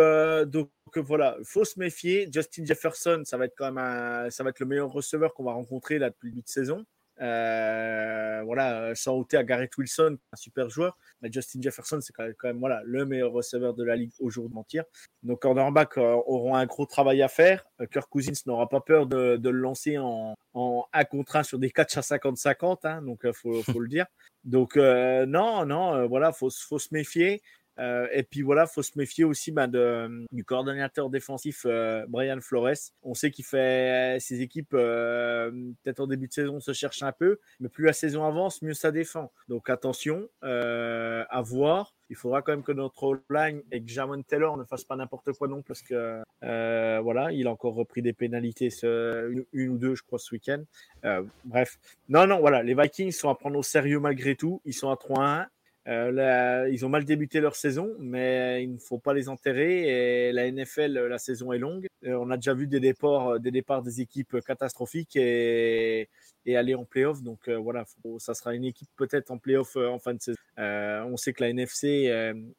donc voilà, il faut se méfier. Justin Jefferson, ça va être quand même ça va être le meilleur receveur qu'on va rencontrer là depuis le début de saison. Euh, voilà, sans ôter à Garrett Wilson, un super joueur, Justin Jefferson, c'est quand même, voilà, le meilleur receveur de la ligue aujourd'hui mentir. Donc, cornerback euh, auront un gros travail à faire. Euh, Kirk Cousins n'aura pas peur de, le lancer en, en 1 contre 1 sur des catchs à 50-50, hein, donc il faut, faut, le dire. Donc, non, non, voilà, faut, faut se méfier. Euh, et puis voilà, faut se méfier aussi bah, de, du coordonnateur défensif euh, Brian Flores. On sait qu'il fait ses équipes euh, peut-être en début de saison se cherchent un peu, mais plus la saison avance, mieux ça défend. Donc attention, à voir. Il faudra quand même que notre line et que Jamon Taylor ne fasse pas n'importe quoi non, parce que voilà, il a encore repris des pénalités, une, une, ou deux, je crois, ce week-end. bref, non, non, voilà, les Vikings sont à prendre au sérieux malgré tout. Ils sont à 3-1. Euh, ils ont mal débuté leur saison, mais il ne faut pas les enterrer. Et la NFL, la saison est longue. Euh, on a déjà vu des départs, des départs des équipes catastrophiques et, aller en playoff. Donc euh, voilà, ça sera une équipe peut-être en playoff en fin de saison. on sait que la NFC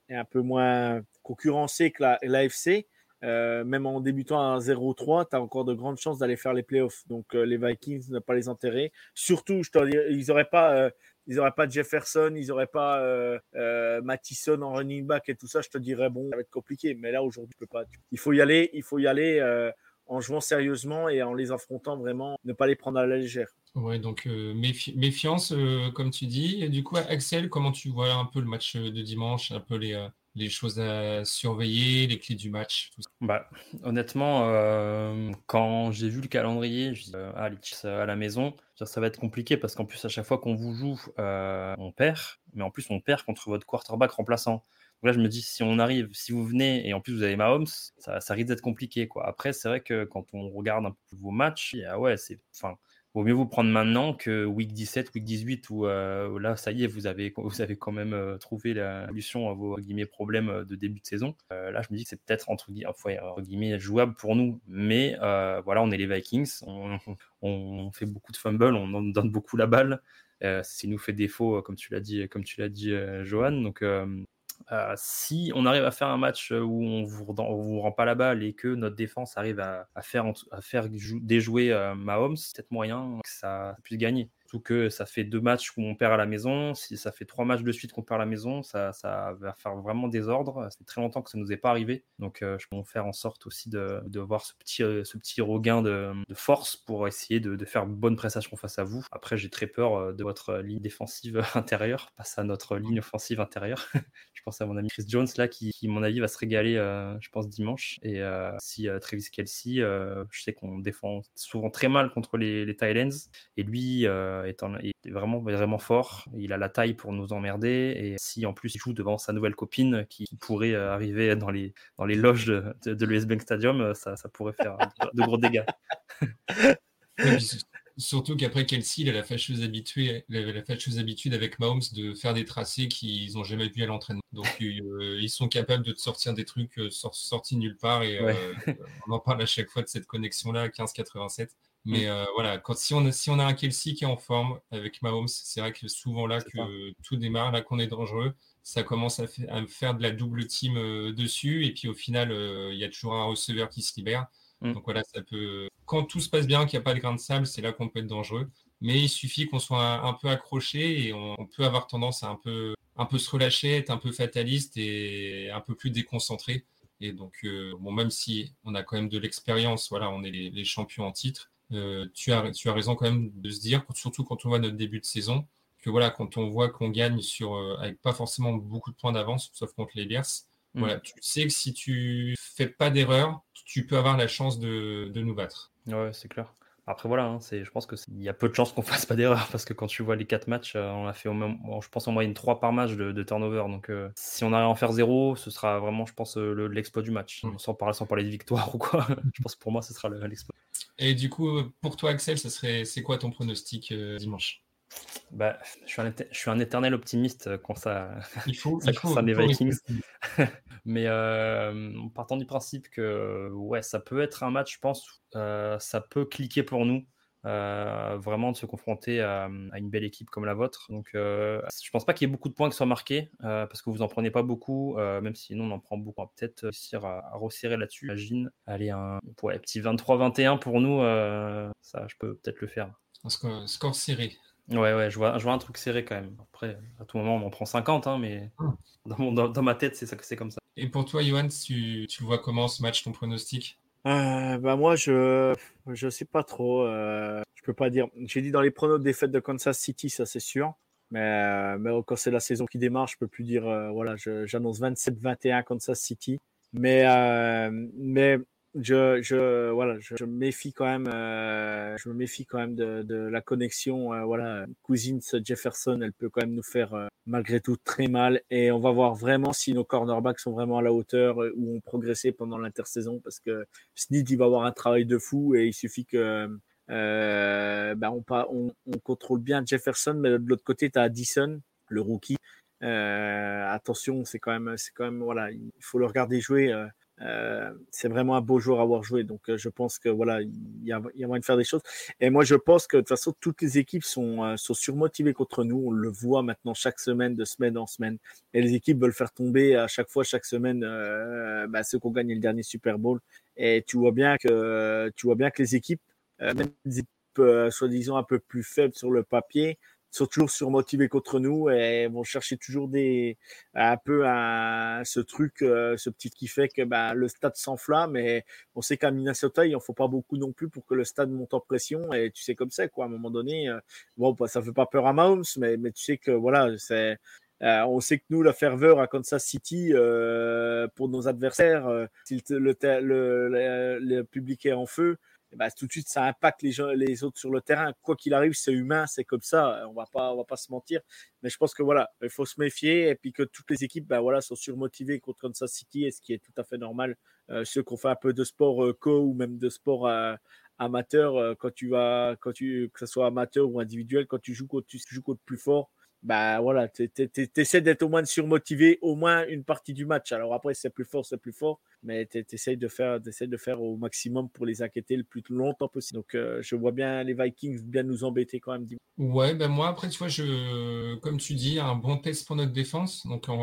est un peu moins concurrencée que l'AFC. même en débutant à 0-3, tu as encore de grandes chances d'aller faire les playoffs. Donc les Vikings, ne pas les enterrer. Surtout, je te dis, ils n'auraient pas ils n'auraient pas Jefferson, ils n'auraient pas euh, euh, Mattison en running back et tout ça, je te dirais, bon, ça va être compliqué. Mais là, aujourd'hui, tu peux pas. Il faut y aller, il faut y aller euh, en jouant sérieusement et en les affrontant vraiment, ne pas les prendre à la légère. Ouais, donc méfiance, comme tu dis. Du coup, Axel, comment tu vois un peu le match de dimanche, un peu les, les choses à surveiller, les clés du match Bah, honnêtement, euh, quand j'ai vu le calendrier, je dis euh, ah, à la maison, ça va être compliqué parce qu'en plus, à chaque fois qu'on vous joue, euh, on perd, mais en plus, on perd contre votre quarterback remplaçant. Donc là, je me dis, si on arrive, si vous venez et en plus vous avez Mahomes, ça, ça risque d'être compliqué. Quoi. Après, c'est vrai que quand on regarde un peu vos matchs, ah ouais, c'est, enfin, vaut mieux vous prendre maintenant que week 17, week 18, où, euh, là, ça y est, vous avez, vous avez quand même euh, trouvé la solution à vos guillemets, problèmes euh, de début de saison. là, je me dis que c'est peut-être entre, guillemets jouable pour nous, mais voilà, on est les Vikings, on, fait beaucoup de fumble, on donne beaucoup la balle. Euh, nous fait défaut, comme tu l'as dit, comme tu l'as dit, Johan. Donc, euh, si on arrive à faire un match euh, où on vous, vous rend pas la balle et que notre défense arrive à, faire, déjouer euh, Mahomes, c'est peut-être moyen que ça puisse gagner. Surtout que ça fait deux matchs où on perd à la maison. Si ça fait trois matchs de suite qu'on perd à la maison, ça, ça va faire vraiment désordre. C'est très longtemps que ça nous est pas arrivé. Donc, je peux faire en sorte aussi de, voir ce petit, petit regain de, force pour essayer de, de, faire bonne prestation face à vous. Après, j'ai très peur de votre ligne défensive intérieure, passe à notre ligne offensive intérieure. je pense à mon ami Chris Jones là, qui, mon avis, va se régaler, je pense, dimanche. Et si Travis Kelsey, je sais qu'on défend souvent très mal contre les, les Thailands. Et lui, est, est, vraiment, vraiment fort. Il a la taille pour nous emmerder. Et si en plus il joue devant sa nouvelle copine qui pourrait euh, arriver dans les, dans les loges de, de, l'US Bank Stadium, euh, ça, ça pourrait faire de, gros dégâts. Surtout qu'après Kelsey, il a la fâcheuse, habitude, la fâcheuse habitude avec Mahomes de faire des tracés qu'ils n'ont jamais vu à l'entraînement. Donc euh, ils sont capables de te sortir des trucs sortis nulle part et on en parle à chaque fois de cette connexion-là 15-87. Mais mm. euh, voilà, quand, si, on a, si on a un Kelsey qui est en forme avec Mahomes, c'est vrai que souvent là que tout démarre, là qu'on est dangereux, ça commence à, faire de la double team euh, dessus. Et puis au final, euh, il y a toujours un receveur qui se libère. Mm. Donc voilà, ça peut. Quand tout se passe bien, qu'il n'y a pas de grain de sable, c'est là qu'on peut être dangereux. Mais il suffit qu'on soit un, peu accroché et on, peut avoir tendance à un peu, un peu se relâcher, être un peu fataliste et un peu plus déconcentré. Et donc, bon, même si on a quand même de l'expérience, voilà, on est les champions en titre, tu, as, tu as raison quand même de se dire, surtout quand on voit notre début de saison, que voilà, quand on voit qu'on gagne sur, euh, avec pas forcément beaucoup de points d'avance, sauf contre les Bears, mm. voilà, tu sais que si tu fais pas d'erreur, tu peux avoir la chance de, de nous battre. Ouais, c'est clair. Après, voilà, hein, c'est, je pense qu'il y a peu de chances qu'on fasse pas d'erreur parce que quand tu vois les quatre matchs, euh, on a fait, au même, je pense, en moyenne 3 par match de, turnover. Donc, euh, si on arrive à en faire zéro, ce sera vraiment, je pense, euh, l'exploit du match. Mm. Sans, parler, sans parler de victoire ou quoi. je pense que pour moi, ce sera l'exploit. Et du coup, pour toi, Axel, ça serait, c'est quoi ton pronostic dimanche? Bah, je, suis un, je suis un éternel optimiste quand ça, il faut, ça il faut, les Vikings. Mais euh, en partant du principe que ouais, ça peut être un match, je pense, euh, ça peut cliquer pour nous. vraiment de se confronter à, une belle équipe comme la vôtre. Donc, je pense pas qu'il y ait beaucoup de points qui soient marqués parce que vous en prenez pas beaucoup, même si nous on en prend beaucoup. peut-être réussir à, resserrer là-dessus. Imagine, allez, un petit 23-21 pour nous, ça, je peux peut-être le faire. Un score, serré. Ouais, ouais, je vois, je vois un truc serré quand même. Après, à tout moment, on en prend 50, hein, mais hum. dans, dans, ma tête, c'est comme ça. Et pour toi, Johan, tu, tu vois comment ce match, ton pronostic? Euh, bah moi, je je sais pas trop. Euh, je peux pas dire. J'ai dit dans les pronos des fêtes de Kansas City, ça c'est sûr. Mais, euh, mais quand c'est la saison qui démarre, je peux plus dire. Euh, voilà, j'annonce 27-21 Kansas City. Mais mais je, je, voilà, je, me méfie quand même, euh, je me méfie quand même de, la connexion. Euh, voilà, Cousins Jefferson, elle peut quand même nous faire euh, malgré tout très mal. Et on va voir vraiment si nos cornerbacks sont vraiment à la hauteur ou ont progressé pendant l'intersaison parce que Snead, il va avoir un travail de fou et il suffit que on, on, contrôle bien Jefferson, mais de l'autre côté, tu as Addison, le rookie. attention, c'est quand même, c'est quand même, voilà, il faut le regarder jouer. Euh, c'est vraiment un beau jour à avoir joué. Donc, euh, je pense que voilà, il y, a, moyen de faire des choses. Et moi, je pense que de toute façon, toutes les équipes sont, euh, sont surmotivées contre nous. On le voit maintenant chaque semaine, de semaine en semaine. Et les équipes veulent faire tomber à chaque fois, chaque semaine, bah, ceux qui ont gagné le dernier Super Bowl. Et tu vois bien que, tu vois bien que les équipes, même les équipes soi-disant un peu plus faibles sur le papier, sont toujours surmotivés contre nous et vont chercher toujours des un peu un, ce truc, euh, ce petit qui fait que bah, le stade s'enflamme. Et on sait qu'à Minnesota, il en faut pas beaucoup non plus pour que le stade monte en pression. Et tu sais comme ça, quoi. À un moment donné, euh, bon, bah, ça fait pas peur à Mahomes, mais, mais tu sais que voilà, c'est euh, on sait que nous, la ferveur à Kansas City, euh, pour nos adversaires, si le, le, le, le, public est en feu, bah, tout de suite, ça impacte les, gens, les autres sur le terrain. Quoi qu'il arrive, c'est humain, c'est comme ça. On va pas, on va pas se mentir. Mais je pense que voilà, il faut se méfier et puis que toutes les équipes, bah, voilà, sont surmotivées contre Kansas City, et ce qui est tout à fait normal. Euh, ceux qui ont fait un peu de sport euh, co ou même de sport euh, amateur, euh, quand tu vas, quand tu, que ce soit amateur ou individuel, quand tu joues contre, tu joues contre plus fort, bah voilà, tu essaies d'être au moins surmotivé au moins une partie du match. Alors après, c'est plus fort, c'est plus fort, mais tu essaies de faire, de faire au maximum pour les inquiéter le plus longtemps possible. Donc euh, je vois bien les Vikings bien nous embêter quand même. Ouais, ben moi après, tu vois, je, comme tu dis, un bon test pour notre défense. Donc euh,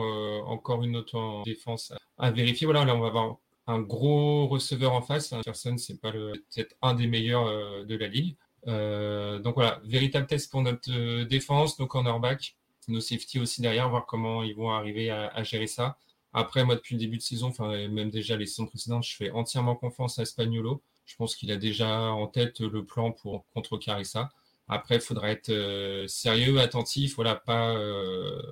encore une autre défense à, vérifier. Voilà, là on va avoir un gros receveur en face. Personne, c'est pas peut-être un des meilleurs euh, de la ligue. Euh, donc voilà, véritable test pour notre euh, défense, nos cornerbacks, nos safety aussi derrière, voir comment ils vont arriver à, gérer ça. Après, moi, depuis le début de saison, enfin, même déjà les saisons précédentes, je fais entièrement confiance à Spagnolo. Je pense qu'il a déjà en tête le plan pour contrecarrer ça. Après, il faudra être euh, sérieux, attentif, voilà, pas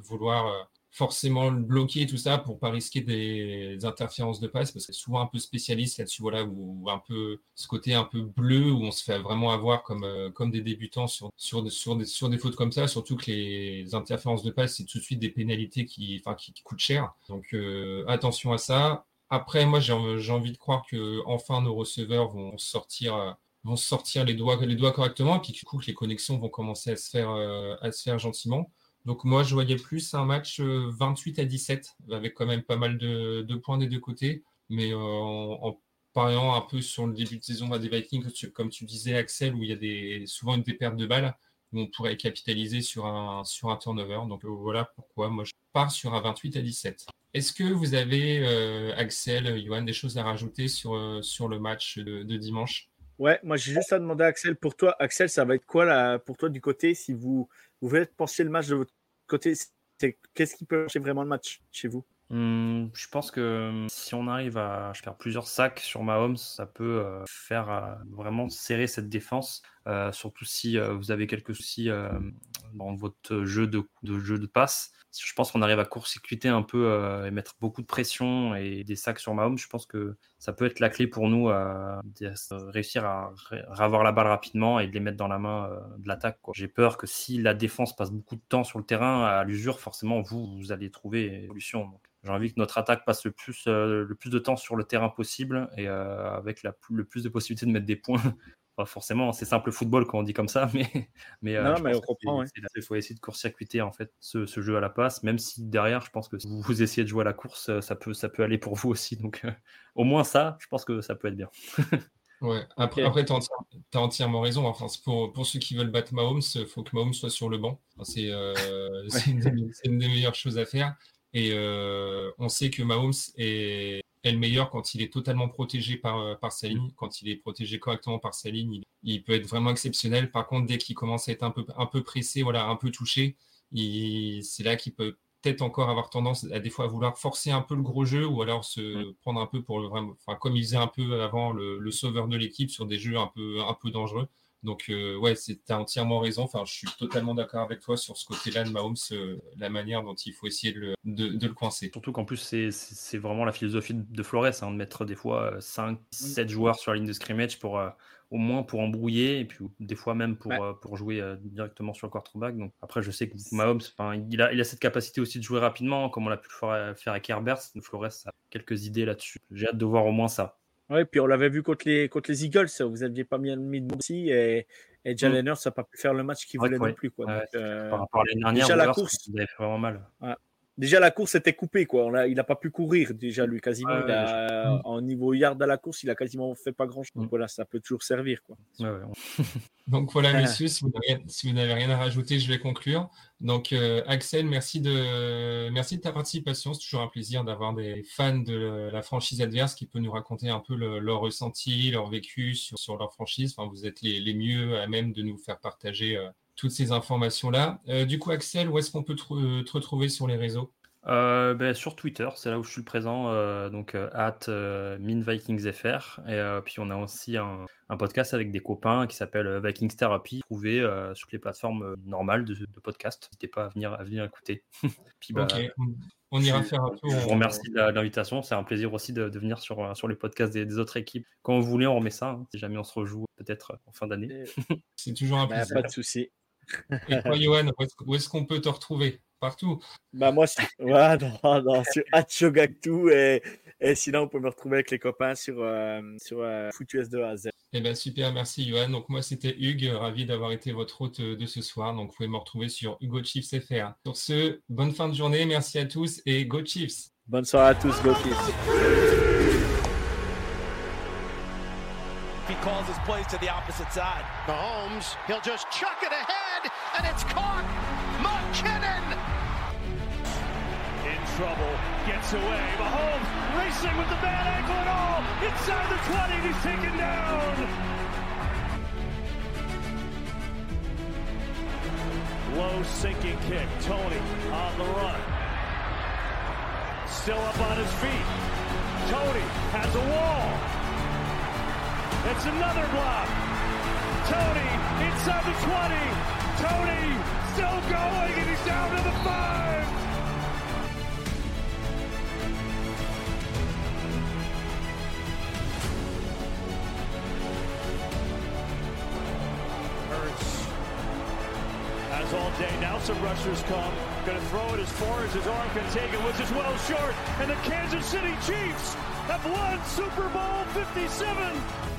vouloir forcément bloquer tout ça pour pas risquer des, interférences de passe parce que souvent un peu spécialiste là-dessus voilà ou un peu ce côté un peu bleu où on se fait vraiment avoir comme euh, comme des débutants sur sur sur des sur des fautes comme ça surtout que les interférences de passe c'est tout de suite des pénalités qui enfin qui, coûtent cher. Donc euh, attention à ça. Après moi j'ai envie de croire que enfin nos receveurs vont sortir vont sortir les doigts les doigts correctement puis du coup que les connexions vont commencer à se faire euh, à se faire gentiment donc moi, je voyais plus un match 28 euh, à 17, avec quand même pas mal de, points des deux côtés. Mais euh, en, pariant un peu sur le début de saison des Vikings, comme tu disais, Axel, où il y a des, souvent des pertes de balles, où on pourrait capitaliser sur un, turnover. Donc euh, voilà pourquoi moi je pars sur un 28 à 17. Est-ce que vous avez, Axel, Johan, des choses à rajouter sur, le match de, dimanche? Ouais, moi j'ai juste à demander à Axel, pour toi, Axel, ça va être quoi pour toi du côté si vous vous voulez penser le match de votre côté. Qu'est-ce qui peut changer vraiment le match chez vous? Mmh, je pense que mmh, si on arrive à faire plusieurs sacs sur Mahomes, ça peut euh, faire euh, vraiment serrer cette défense. Euh, surtout si vous avez quelques soucis dans votre jeu de, de, jeu de passe je pense qu'on arrive à court-circuiter un peu euh, et mettre beaucoup de pression et des sacs sur Mahomes, je pense que ça peut être la clé pour nous euh, de réussir à avoir la balle rapidement et de les mettre dans la main euh, de l'attaque. J'ai peur que si la défense passe beaucoup de temps sur le terrain à l'usure, forcément vous, vous allez trouver une solution. J'ai envie que notre attaque passe le plus, le plus de temps sur le terrain possible et avec le plus de possibilités de mettre des points forcément, c'est simple football quand on dit comme ça, mais, mais, euh, comprend. Il faut essayer de court-circuiter en fait ce, jeu à la passe, même si derrière, je pense que si vous essayez de jouer à la course, euh, ça peut, ça peut aller pour vous aussi. Donc, euh, au moins ça, je pense que ça peut être bien. Ouais, après, après tu as, entièrement raison. Enfin, c'est pour, pour ceux qui veulent battre Mahomes, il faut que Mahomes soit sur le banc. Enfin, c'est euh, c'est une, des- c'est une des meilleures choses à faire. Et euh, on sait que Mahomes est, est le meilleur quand il est totalement protégé par, par sa ligne. Quand il est protégé correctement par sa ligne, il, il peut être vraiment exceptionnel. Par contre, dès qu'il commence à être un peu, un peu pressé, voilà, un peu touché, c'est là qu'il peut peut-être encore avoir tendance à des fois à vouloir forcer un peu le gros jeu ou alors se prendre un peu pour le vraiment, enfin comme il faisait un peu avant le, le sauveur de l'équipe sur des jeux un peu un peu dangereux. Donc euh, ouais, c'est t'as entièrement raison. Enfin, je suis totalement d'accord avec toi sur ce côté-là de Mahomes, euh, la manière dont il faut essayer de le, de, de le coincer. Surtout qu'en plus, c'est- vraiment la philosophie de Flores, hein, de mettre des fois 5, 7 joueurs sur la ligne de scrimmage pour euh, au moins pour embrouiller et puis des fois même pour, Ouais. euh, pour jouer euh, directement sur le quarterback. Donc après, je sais que Mahomes, enfin, il a, il a cette capacité aussi de jouer rapidement, comme on l'a pu le faire, faire avec Herbert. Flores a quelques idées là-dessus. J'ai hâte de voir au moins ça. Oui, puis on l'avait vu contre les, contre les Eagles. Vous n'aviez pas mis mis de bon aussi et, et Jalen Hurts n'a pas pu faire le match qu'il voulait ouais. non plus. Quoi. Donc, euh, Par rapport à l'année dernière, déjà, la course- il avait fait vraiment mal. Déjà, la course était coupée. Quoi. On a, il n'a pas pu courir, déjà, lui, quasiment. Ouais, il a, en niveau yard à la course, il a quasiment fait pas grand-chose. Donc Mm. voilà, ça peut toujours servir. Quoi. Ouais, ouais, on- Donc voilà, Ah. messieurs, si vous n'avez si vous n'avez rien à rajouter, je vais conclure. Donc euh, Axel, merci de, merci de ta participation. C'est toujours un plaisir d'avoir des fans de la franchise adverse qui peuvent nous raconter un peu le- leur ressenti, leur vécu sur, sur leur franchise. Enfin, vous êtes les, les mieux à même de nous faire partager euh, toutes ces informations-là. Euh, du coup, Axel, où est-ce qu'on peut te, te retrouver sur les réseaux? Euh, ben, sur Twitter, c'est là où je suis le présent, euh, donc euh, at euh, MinVikingsFR. Et euh, puis on a aussi un, un podcast avec des copains qui s'appelle euh, Vikings Therapy, trouvé euh, sur les plateformes euh, normales de, de podcast. N'hésitez pas à venir, à venir écouter. puis, bah, Ok, on, ira faire un tour. je vous remercie de l'invitation. C'est un plaisir aussi de, de venir sur, euh, sur les podcasts des, des autres équipes. Quand vous voulez, on remet ça. hein, si jamais on se rejoue peut-être en fin d'année. C'est toujours un Bah, plaisir. pas de souci. Et toi, Johan, où est-ce- qu'on peut te retrouver? Partout. Bah, moi, c'est- ouais, non, non, sur et sinon, on peut me retrouver avec les copains sur, euh, sur euh, FootUS2 à Z. Eh ben super, merci Johan. Donc moi c'était Hugues, ravi d'avoir été votre hôte euh, de ce soir. Donc vous pouvez me retrouver sur Hugo Chiefs FR. Sur ce, bonne fin de journée, merci à tous et Go Chiefs. Bonne soirée à tous, Go Chiefs. Calls his plays to the opposite side. Mahomes, he'll just chuck it ahead, and it's caught. McKinnon. In trouble, gets away. Mahomes racing with the bad ankle and all. Inside the 20, he's taken down. Low sinking kick. Tony on the run. Still up on his feet. Tony has a wall. It's another block. Tony inside the 20. Tony still going, and he's down to the five. Hurts has all day. Now some rushers come. Going to throw it as far as his arm can take it, which is well short. And the Kansas City Chiefs have won Super Bowl 57.